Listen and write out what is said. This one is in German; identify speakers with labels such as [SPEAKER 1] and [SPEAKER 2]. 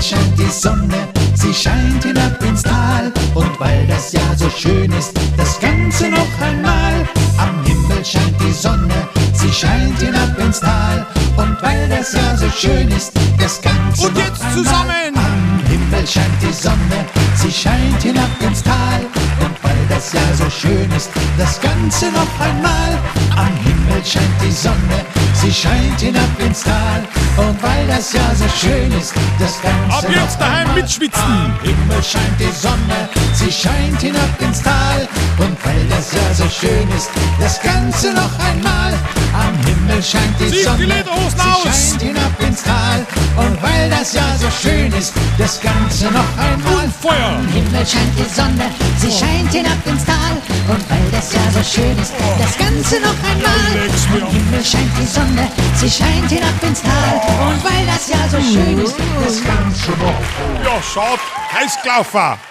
[SPEAKER 1] Himmel scheint die Sonne, sie scheint hinab ins Tal. Und weil das Jahr so schön ist, das Ganze noch einmal. Am Himmel scheint die Sonne, sie scheint hinab ins Tal. Und weil das Jahr so schön ist, das Ganze
[SPEAKER 2] Und
[SPEAKER 1] noch
[SPEAKER 2] jetzt
[SPEAKER 1] einmal.
[SPEAKER 2] zusammen.
[SPEAKER 1] Am Himmel scheint die Sonne, sie scheint hinab ins Tal. Und weil das Jahr so schön ist, das Ganze noch einmal. Am Himmel scheint die Sonne, sie scheint hinab ins Tal. Und weil das Jahr so schön ist, das Ganze
[SPEAKER 2] Ab jetzt
[SPEAKER 1] noch
[SPEAKER 2] daheim
[SPEAKER 1] einmal.
[SPEAKER 2] mitschwitzen.
[SPEAKER 1] Am Himmel scheint die Sonne, sie scheint hinab ins Tal. Und weil das Jahr so schön ist, das Ganze noch einmal. Am Himmel scheint die
[SPEAKER 2] die
[SPEAKER 1] Sonne,
[SPEAKER 2] Lederhosen
[SPEAKER 1] sie scheint hinab ins Tal. Und weil das Jahr so schön ist, das Ganze noch einmal.
[SPEAKER 2] Und Feuer.
[SPEAKER 3] Am Himmel scheint die Sonne, sie scheint hinab ins Tal. So schön ist, das Ganze noch einmal.
[SPEAKER 2] Am
[SPEAKER 3] Himmel scheint die Sonne, sie scheint hinab ins Tal. Und weil das Jahr so schön ist, das Ganze noch
[SPEAKER 2] Ja, schaut, heiß gelaufen.